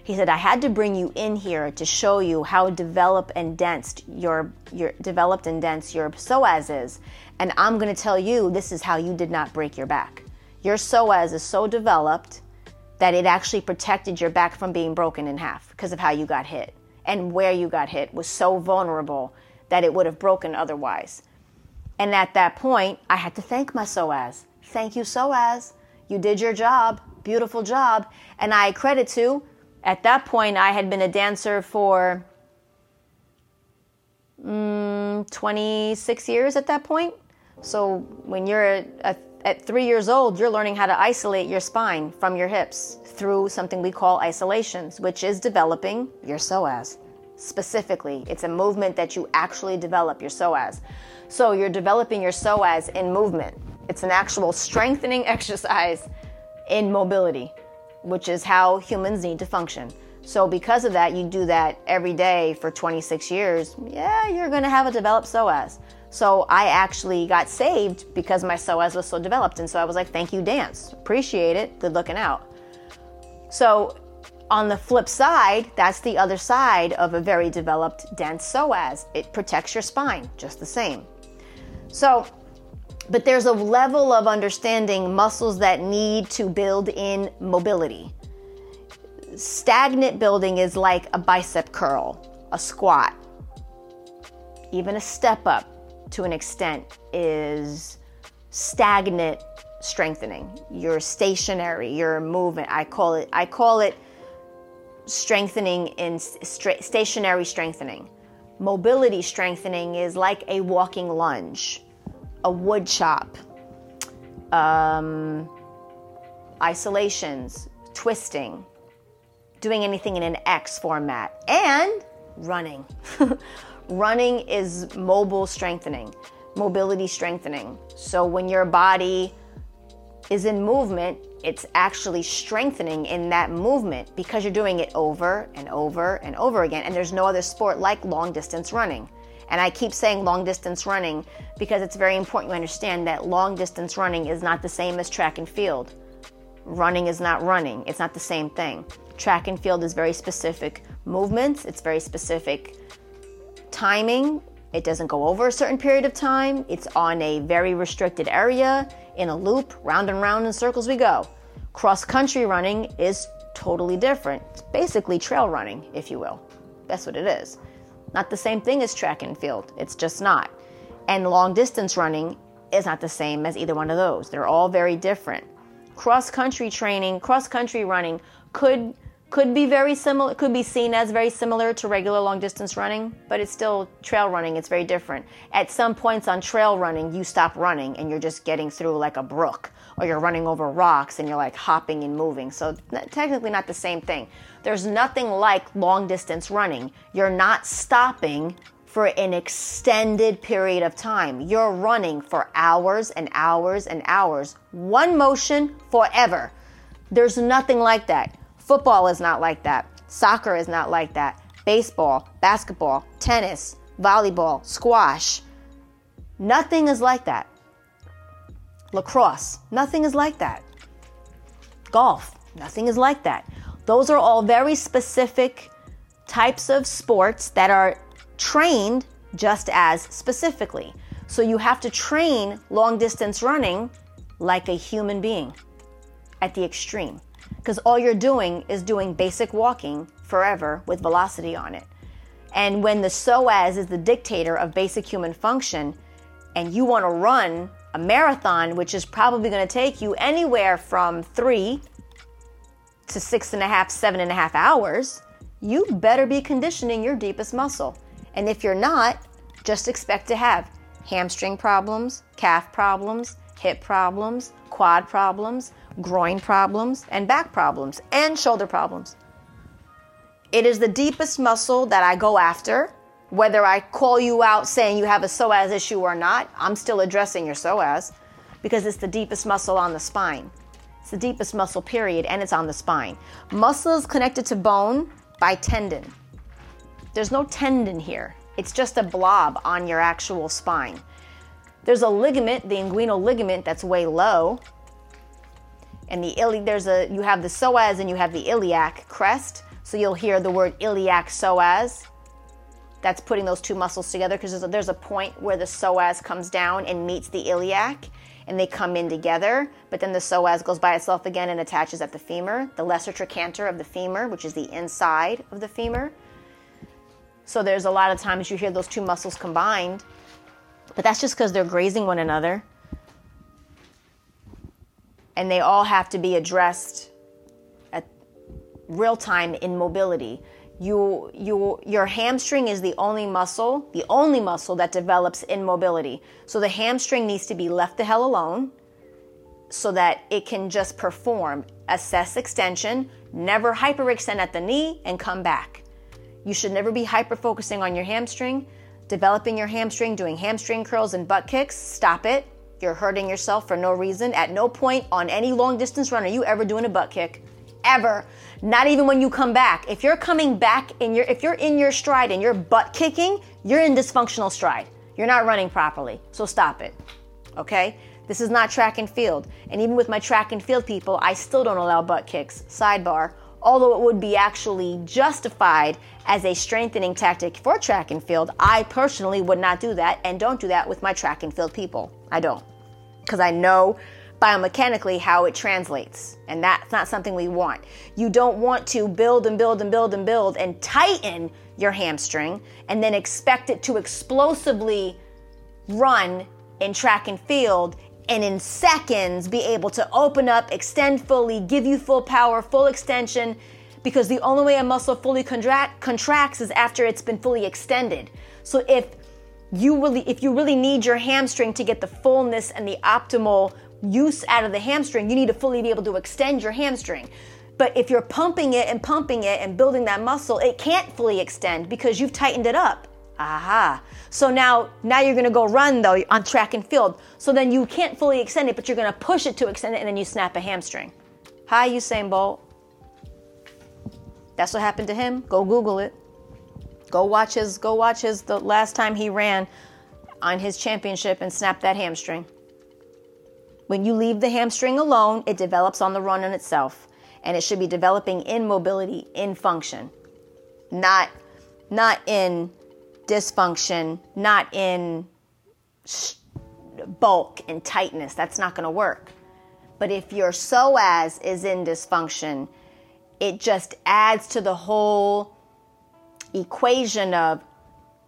He said, I had to bring you in here to show you how developed and dense your, your developed and dense your psoas is. And I'm gonna tell you this is how you did not break your back. Your psoas is so developed that it actually protected your back from being broken in half because of how you got hit. And where you got hit was so vulnerable that it would have broken otherwise. And at that point, I had to thank my psoas. Thank you, psoas. You did your job. Beautiful job. And I credit to, at that point, I had been a dancer for mm, 26 years at that point. So when you're a, at three years old, you're learning how to isolate your spine from your hips through something we call isolations, which is developing your psoas. Specifically, it's a movement that you actually develop your psoas. So you're developing your psoas in movement. It's an actual strengthening exercise in mobility, which is how humans need to function. So because of that, you do that every day for 26 years, yeah, you're gonna have a developed psoas. So I actually got saved because my psoas was so developed. And so I was like, thank you, dance. Appreciate it. Good looking out. So on the flip side, that's the other side of a very developed dense psoas. It protects your spine just the same. So, but there's a level of understanding muscles that need to build in mobility. Stagnant building is like a bicep curl, a squat, even a step up to an extent is stagnant strengthening. You're stationary, you're moving. I call it I call it strengthening in st- stationary strengthening. Mobility strengthening is like a walking lunge a wood chop, um, isolations, twisting, doing anything in an X format, and running. running is mobile strengthening, mobility strengthening. So when your body is in movement, it's actually strengthening in that movement because you're doing it over and over and over again. And there's no other sport like long distance running. And I keep saying long distance running because it's very important you understand that long distance running is not the same as track and field. Running is not running, it's not the same thing. Track and field is very specific movements, it's very specific timing. It doesn't go over a certain period of time. It's on a very restricted area in a loop, round and round in circles we go. Cross country running is totally different. It's basically trail running, if you will. That's what it is. Not the same thing as track and field. It's just not. And long distance running is not the same as either one of those. They're all very different. Cross country training, cross country running could could be very similar could be seen as very similar to regular long distance running but it's still trail running it's very different. At some points on trail running you stop running and you're just getting through like a brook or you're running over rocks and you're like hopping and moving. So technically not the same thing. There's nothing like long distance running. You're not stopping for an extended period of time. You're running for hours and hours and hours. One motion forever. There's nothing like that Football is not like that. Soccer is not like that. Baseball, basketball, tennis, volleyball, squash. Nothing is like that. Lacrosse, nothing is like that. Golf, nothing is like that. Those are all very specific types of sports that are trained just as specifically. So you have to train long distance running like a human being at the extreme. Because all you're doing is doing basic walking forever with velocity on it. And when the psoas is the dictator of basic human function, and you want to run a marathon, which is probably going to take you anywhere from three to six and a half, seven and a half hours, you better be conditioning your deepest muscle. And if you're not, just expect to have hamstring problems, calf problems, hip problems, quad problems, groin problems, and back problems, and shoulder problems. It is the deepest muscle that I go after. Whether I call you out saying you have a psoas issue or not, I'm still addressing your psoas because it's the deepest muscle on the spine. It's the deepest muscle, period, and it's on the spine. Muscle is connected to bone by tendon. There's no tendon here, it's just a blob on your actual spine. There's a ligament, the inguinal ligament, that's way low. And the ili- there's a you have the psoas and you have the iliac crest. So you'll hear the word iliac psoas. That's putting those two muscles together because there's, there's a point where the psoas comes down and meets the iliac and they come in together. But then the psoas goes by itself again and attaches at the femur, the lesser trochanter of the femur, which is the inside of the femur. So there's a lot of times you hear those two muscles combined, but that's just because they're grazing one another. And they all have to be addressed at real time in mobility. You, you, your hamstring is the only muscle, the only muscle that develops in mobility. So the hamstring needs to be left the hell alone so that it can just perform, assess extension, never hyperextend at the knee, and come back. You should never be hyper focusing on your hamstring, developing your hamstring, doing hamstring curls and butt kicks. Stop it. You're hurting yourself for no reason. At no point on any long distance run are you ever doing a butt kick. Ever. Not even when you come back. If you're coming back in your if you're in your stride and you're butt kicking, you're in dysfunctional stride. You're not running properly. So stop it. Okay? This is not track and field. And even with my track and field people, I still don't allow butt kicks. Sidebar although it would be actually justified as a strengthening tactic for track and field, I personally would not do that and don't do that with my track and field people. I don't. Because I know biomechanically how it translates. And that's not something we want. You don't want to build and build and build and build and tighten your hamstring and then expect it to explosively run in track and field and in seconds be able to open up, extend fully, give you full power, full extension, because the only way a muscle fully contract, contracts is after it's been fully extended. So if you really if you really need your hamstring to get the fullness and the optimal use out of the hamstring, you need to fully be able to extend your hamstring. But if you're pumping it and pumping it and building that muscle, it can't fully extend because you've tightened it up. Aha. So now now you're gonna go run though on track and field. So then you can't fully extend it, but you're gonna push it to extend it and then you snap a hamstring. Hi, Usain Bolt. That's what happened to him. Go Google it. Go watch his go watch his the last time he ran on his championship and snapped that hamstring. When you leave the hamstring alone, it develops on the run in itself. And it should be developing in mobility, in function. Not not in dysfunction, not in bulk and tightness. That's not going to work. But if your psoas is in dysfunction, it just adds to the whole equation of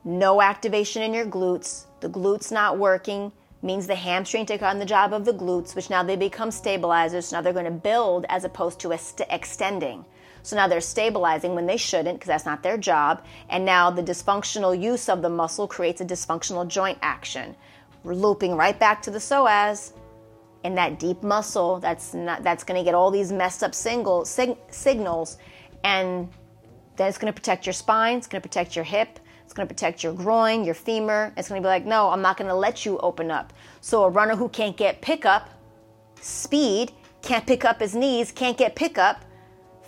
no activation in your glutes, the glutes not working means the hamstring take on the job of the glutes, which now they become stabilizers. So now they're going to build as opposed to extending. So now they're stabilizing when they shouldn't because that's not their job. And now the dysfunctional use of the muscle creates a dysfunctional joint action. We're looping right back to the psoas and that deep muscle that's not that's going to get all these messed up single, sig, signals and then it's going to protect your spine, it's going to protect your hip, it's going to protect your groin, your femur. It's going to be like, "No, I'm not going to let you open up." So a runner who can't get pickup speed, can't pick up his knees, can't get pickup,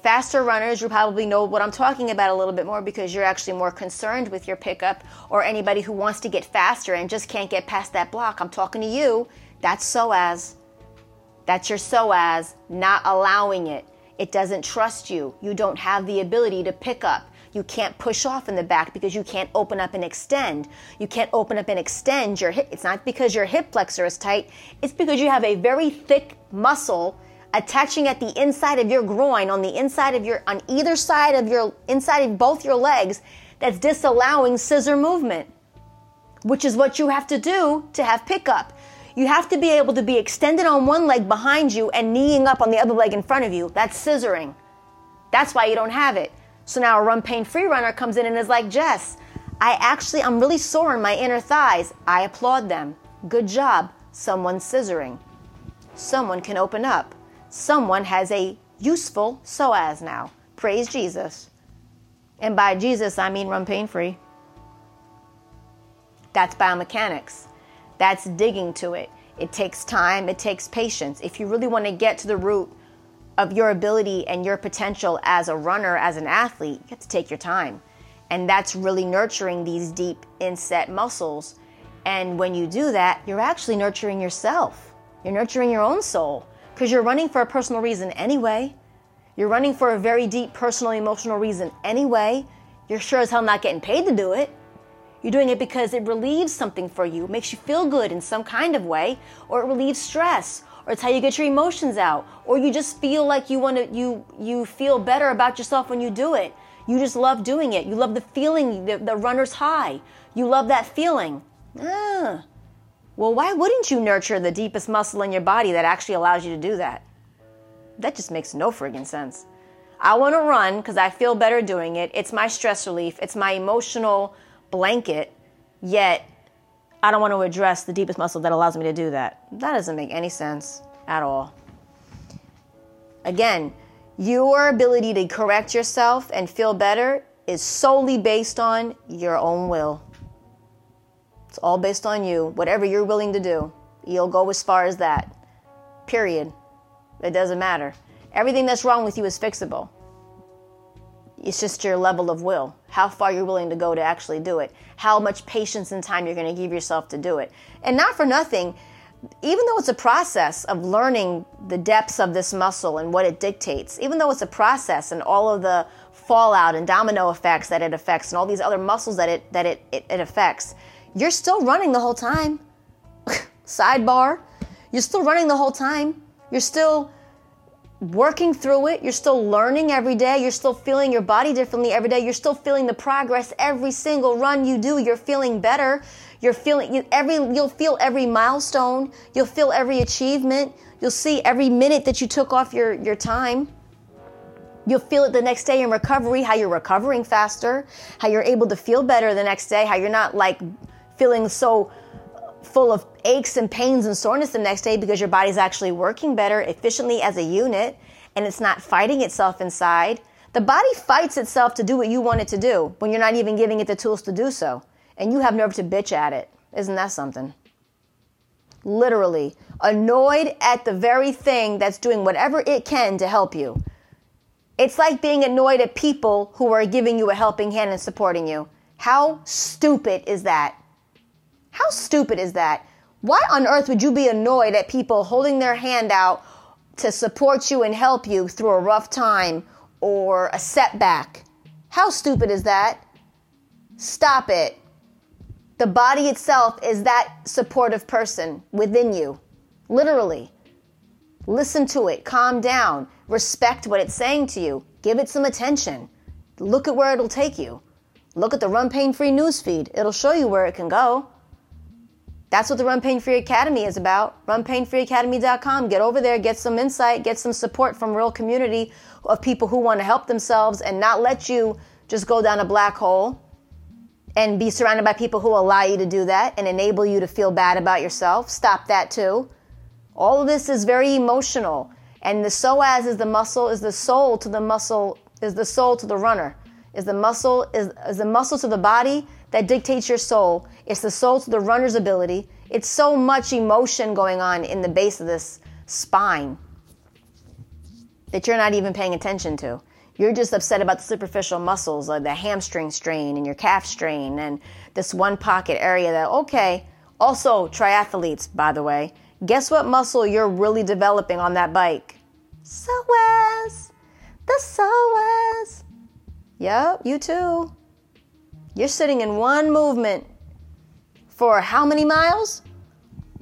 Faster runners, you probably know what I'm talking about a little bit more because you're actually more concerned with your pickup or anybody who wants to get faster and just can't get past that block. I'm talking to you. That's psoas. That's your psoas not allowing it. It doesn't trust you. You don't have the ability to pick up. You can't push off in the back because you can't open up and extend. You can't open up and extend your hip. It's not because your hip flexor is tight, it's because you have a very thick muscle attaching at the inside of your groin, on the inside of your, on either side of your, inside of both your legs, that's disallowing scissor movement, which is what you have to do to have pickup. You have to be able to be extended on one leg behind you and kneeing up on the other leg in front of you. That's scissoring. That's why you don't have it. So now a run pain free runner comes in and is like, Jess, I actually, I'm really sore in my inner thighs. I applaud them. Good job. Someone's scissoring. Someone can open up. Someone has a useful psoas now. Praise Jesus. And by Jesus, I mean run pain free. That's biomechanics. That's digging to it. It takes time, it takes patience. If you really want to get to the root of your ability and your potential as a runner, as an athlete, you have to take your time. And that's really nurturing these deep inset muscles. And when you do that, you're actually nurturing yourself. You're nurturing your own soul because you're running for a personal reason anyway. You're running for a very deep personal emotional reason anyway. You're sure as hell not getting paid to do it. You're doing it because it relieves something for you, makes you feel good in some kind of way, or it relieves stress, or it's how you get your emotions out, or you just feel like you want to you you feel better about yourself when you do it. You just love doing it. You love the feeling, the, the runner's high. You love that feeling. Ah. Well, why wouldn't you nurture the deepest muscle in your body that actually allows you to do that? That just makes no friggin' sense. I want to run because I feel better doing it. It's my stress relief. It's my emotional blanket, yet I don't want to address the deepest muscle that allows me to do that. That doesn't make any sense at all. Again, your ability to correct yourself and feel better is solely based on your own will. It's all based on you. Whatever you're willing to do, you'll go as far as that. Period. It doesn't matter. Everything that's wrong with you is fixable. It's just your level of will, how far you're willing to go to actually do it, how much patience and time you're going to give yourself to do it. And not for nothing, even though it's a process of learning the depths of this muscle and what it dictates, even though it's a process and all of the fallout and domino effects that it affects and all these other muscles that it that it, it, it affects, you're still running the whole time. Sidebar, you're still running the whole time. You're still working through it. You're still learning every day. You're still feeling your body differently every day. You're still feeling the progress every single run you do. You're feeling better. You're feeling every. You'll feel every milestone. You'll feel every achievement. You'll see every minute that you took off your your time. You'll feel it the next day in recovery. How you're recovering faster. How you're able to feel better the next day. How you're not like feeling so full of aches and pains and soreness the next day because your body's actually working better efficiently as a unit and it's not fighting itself inside. The body fights itself to do what you want it to do when you're not even giving it the tools to do so. And you have nerve to bitch at it. Isn't that something? Literally, annoyed at the very thing that's doing whatever it can to help you. It's like being annoyed at people who are giving you a helping hand and supporting you. How stupid is that? How stupid is that? Why on earth would you be annoyed at people holding their hand out to support you and help you through a rough time or a setback? How stupid is that? Stop it. The body itself is that supportive person within you. Literally. Listen to it, calm down, respect what it's saying to you, give it some attention. Look at where it'll take you. Look at the Run Pain Free newsfeed, it'll show you where it can go. That's what the Run Pain Free Academy is about. RunPainFreeAcademy.com. Get over there, get some insight, get some support from real community of people who want to help themselves and not let you just go down a black hole and be surrounded by people who allow you to do that and enable you to feel bad about yourself. Stop that too. All of this is very emotional. And the psoas is the muscle, is the soul to the muscle, is the soul to the runner. Is the muscle, is, is the muscle to the body that dictates your soul. It's the soul to the runner's ability. It's so much emotion going on in the base of this spine that you're not even paying attention to. You're just upset about the superficial muscles, like the hamstring strain and your calf strain and this one pocket area that, okay, also triathletes, by the way, guess what muscle you're really developing on that bike? Psoas. The psoas. Yep, you too. You're sitting in one movement for how many miles?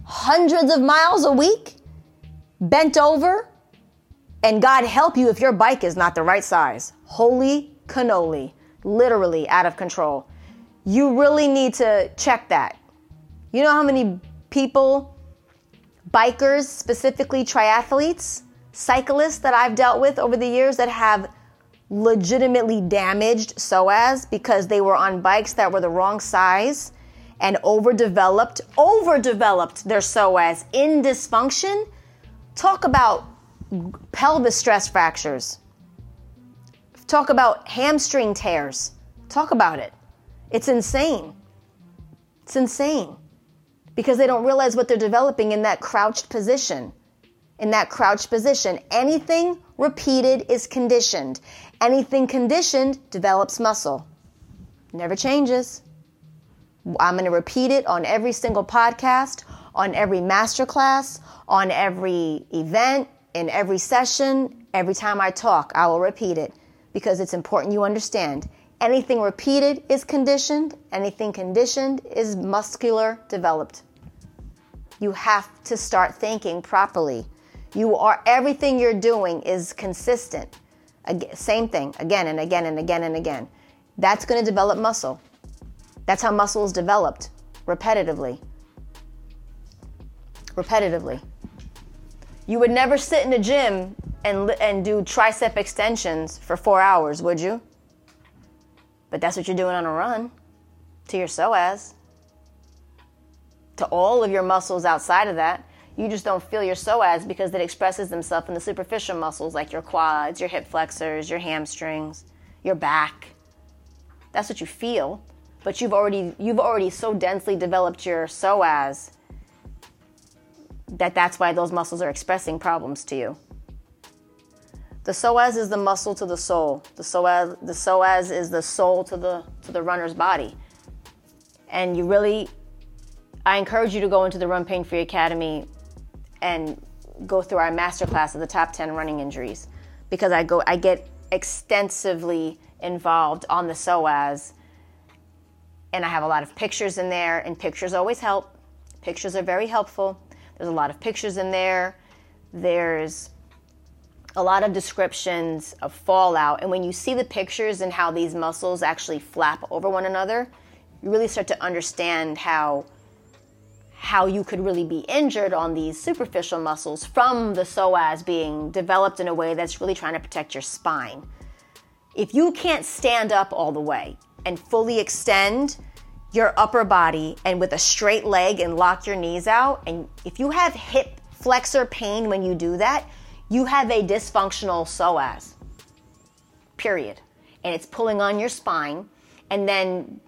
Hundreds of miles a week? Bent over? And God help you if your bike is not the right size. Holy cannoli, literally out of control. You really need to check that. You know how many people, bikers, specifically triathletes, cyclists that I've dealt with over the years that have legitimately damaged psoas because they were on bikes that were the wrong size and overdeveloped, overdeveloped their psoas in dysfunction. Talk about pelvis stress fractures. Talk about hamstring tears. Talk about it. It's insane. It's insane because they don't realize what they're developing in that crouched position. In that crouched position, anything repeated is conditioned. Anything conditioned develops muscle. Never changes. I'm going to repeat it on every single podcast, on every masterclass, on every event, in every session, every time I talk, I will repeat it because it's important you understand. Anything repeated is conditioned, anything conditioned is muscular developed. You have to start thinking properly. You are everything you're doing is consistent. Same thing again and again and again and again. That's going to develop muscle. That's how muscle is developed repetitively. Repetitively. You would never sit in a gym and, and do tricep extensions for four hours, would you? But that's what you're doing on a run to your psoas, to all of your muscles outside of that. You just don't feel your psoas because it expresses themselves in the superficial muscles like your quads, your hip flexors, your hamstrings, your back. That's what you feel. But you've already you've already so densely developed your psoas that that's why those muscles are expressing problems to you. The psoas is the muscle to the soul. The psoas, the psoas is the soul to the to the runner's body. And you really I encourage you to go into the Run Pain Free Academy and go through our masterclass of the top 10 running injuries because I go I get extensively involved on the psoas and I have a lot of pictures in there and pictures always help. Pictures are very helpful. There's a lot of pictures in there. There's a lot of descriptions of fallout. And when you see the pictures and how these muscles actually flap over one another, you really start to understand how how you could really be injured on these superficial muscles from the psoas being developed in a way that's really trying to protect your spine. If you can't stand up all the way and fully extend your upper body and with a straight leg and lock your knees out. And if you have hip flexor pain when you do that, you have a dysfunctional psoas. Period. And it's pulling on your spine. And then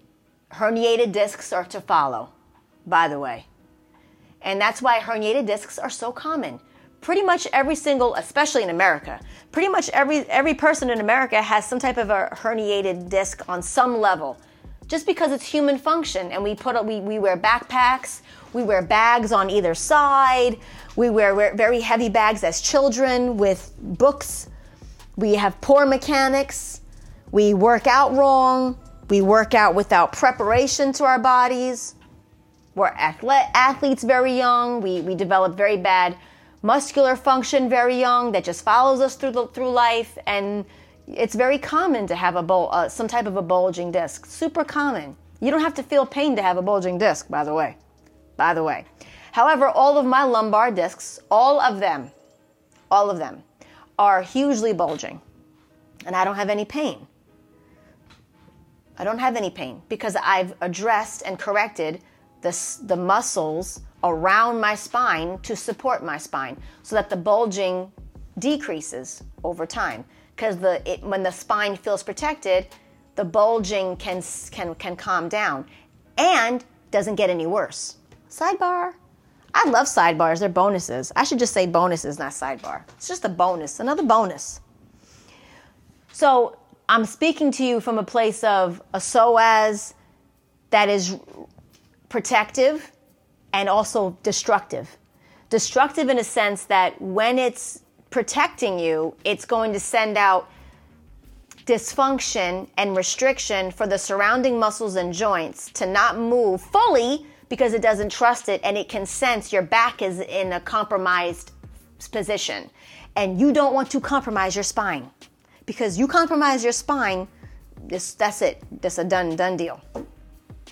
herniated discs are to follow, by the way. And that's why herniated discs are so common. Pretty much every single, especially in America, pretty much every every person in America has some type of a herniated disc on some level just because it's human function and we put we, we wear backpacks we wear bags on either side we wear very heavy bags as children with books we have poor mechanics we work out wrong we work out without preparation to our bodies we're athlete, athletes very young we, we develop very bad muscular function very young that just follows us through the, through life and it's very common to have a bul- uh, some type of a bulging disc. Super common. You don't have to feel pain to have a bulging disc, by the way. By the way. However, all of my lumbar discs, all of them, all of them, are hugely bulging. And I don't have any pain. I don't have any pain because I've addressed and corrected the, the muscles around my spine to support my spine so that the bulging decreases over time because the it, when the spine feels protected, the bulging can can can calm down and doesn't get any worse. Sidebar. I love sidebars. They're bonuses. I should just say bonuses, not sidebar. It's just a bonus, another bonus. So I'm speaking to you from a place of a psoas that is protective and also destructive. Destructive in a sense that when it's protecting you, it's going to send out dysfunction and restriction for the surrounding muscles and joints to not move fully because it doesn't trust it and it can sense your back is in a compromised position. and you don't want to compromise your spine. Because you compromise your spine, that's it. That's a done, done deal.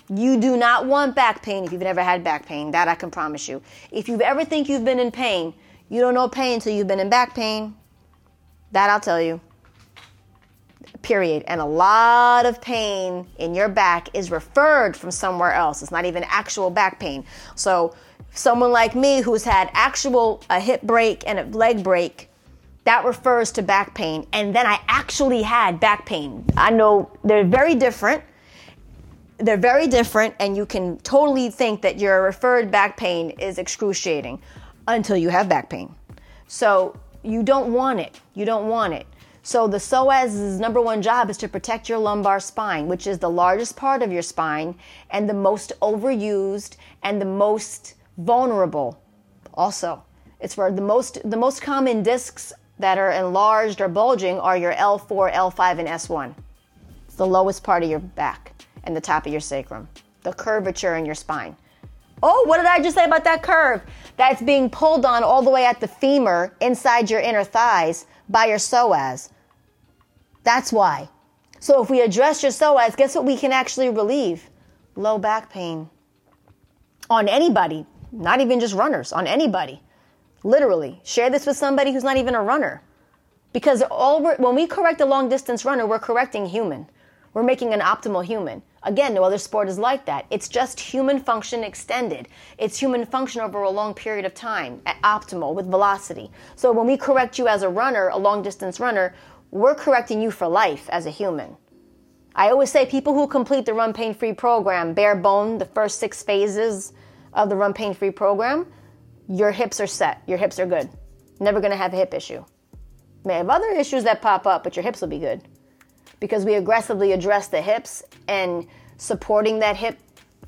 You do not want back pain if you've never had back pain. That I can promise you. If you've ever think you've been in pain, you don't know pain until you've been in back pain. That I'll tell you. Period. And a lot of pain in your back is referred from somewhere else. It's not even actual back pain. So, someone like me who's had actual a hip break and a leg break, that refers to back pain. And then I actually had back pain. I know they're very different they're very different, and you can totally think that your referred back pain is excruciating until you have back pain. So you don't want it. You don't want it. So the psoas's number one job is to protect your lumbar spine, which is the largest part of your spine and the most overused and the most vulnerable. Also, it's where the most the most common discs that are enlarged or bulging are your L4, L5, and S1. It's the lowest part of your back and the top of your sacrum, the curvature in your spine. Oh, what did I just say about that curve? That's being pulled on all the way at the femur inside your inner thighs by your psoas. That's why. So if we address your psoas, guess what we can actually relieve? Low back pain. On anybody, not even just runners, on anybody. Literally. Share this with somebody who's not even a runner. Because all when we correct a long distance runner, we're correcting human. We're making an optimal human. Again, no other sport is like that. It's just human function extended. It's human function over a long period of time at optimal with velocity. So when we correct you as a runner, a long distance runner, we're correcting you for life as a human. I always say people who complete the Run Pain Free program, bare bone, the first six phases of the Run Pain Free program, your hips are set. Your hips are good. Never gonna have a hip issue. May have other issues that pop up, but your hips will be good because we aggressively address the hips and supporting that hip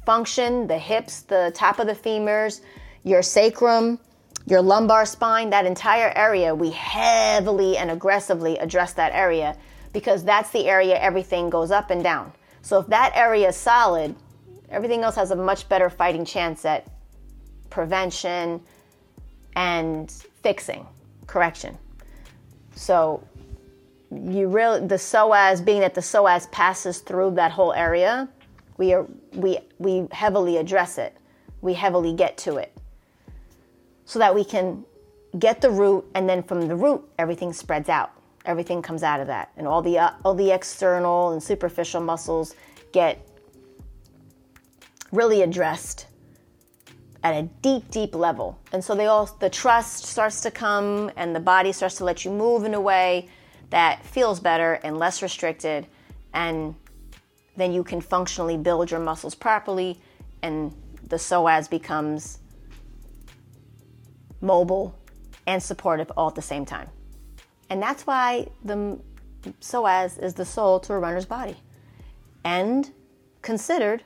function, the hips, the top of the femurs, your sacrum, your lumbar spine, that entire area, we heavily and aggressively address that area because that's the area everything goes up and down. So if that area is solid, everything else has a much better fighting chance at prevention and fixing, correction. So you really the psoas being that the psoas passes through that whole area we are we we heavily address it. We heavily get to it. So that we can get the root and then from the root everything spreads out. Everything comes out of that. And all the uh, all the external and superficial muscles get really addressed at a deep deep level. And so they all the trust starts to come and the body starts to let you move in a way that feels better and less restricted, and then you can functionally build your muscles properly, and the psoas becomes mobile and supportive all at the same time. And that's why the psoas is the soul to a runner's body and considered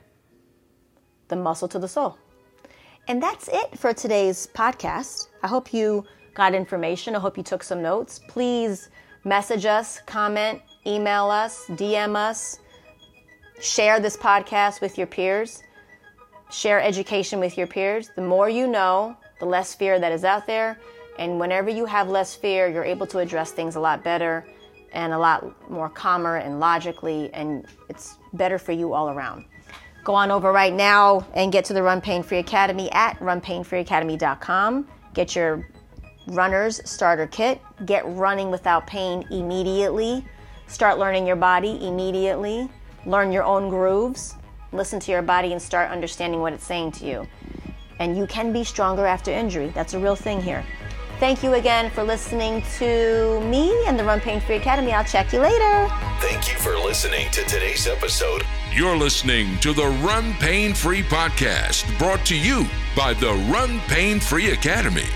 the muscle to the soul. And that's it for today's podcast. I hope you got information. I hope you took some notes. Please message us, comment, email us, DM us, share this podcast with your peers, share education with your peers. The more you know, the less fear that is out there. And whenever you have less fear, you're able to address things a lot better and a lot more calmer and logically, and it's better for you all around. Go on over right now and get to the Run Pain Free Academy at runpainfreeacademy.com. Get your runner's starter kit. Get running without pain immediately. Start learning your body immediately. Learn your own grooves. Listen to your body and start understanding what it's saying to you. And you can be stronger after injury. That's a real thing here. Thank you again for listening to me and the Run Pain Free Academy. I'll check you later. Thank you for listening to today's episode. You're listening to the Run Pain Free podcast brought to you by the Run Pain Free Academy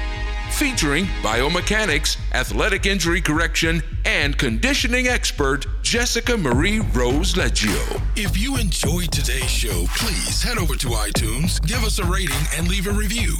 featuring biomechanics, athletic injury correction, and conditioning expert Jessica Marie Rose Leggio. If you enjoyed today's show, please head over to iTunes, give us a rating, and leave a review.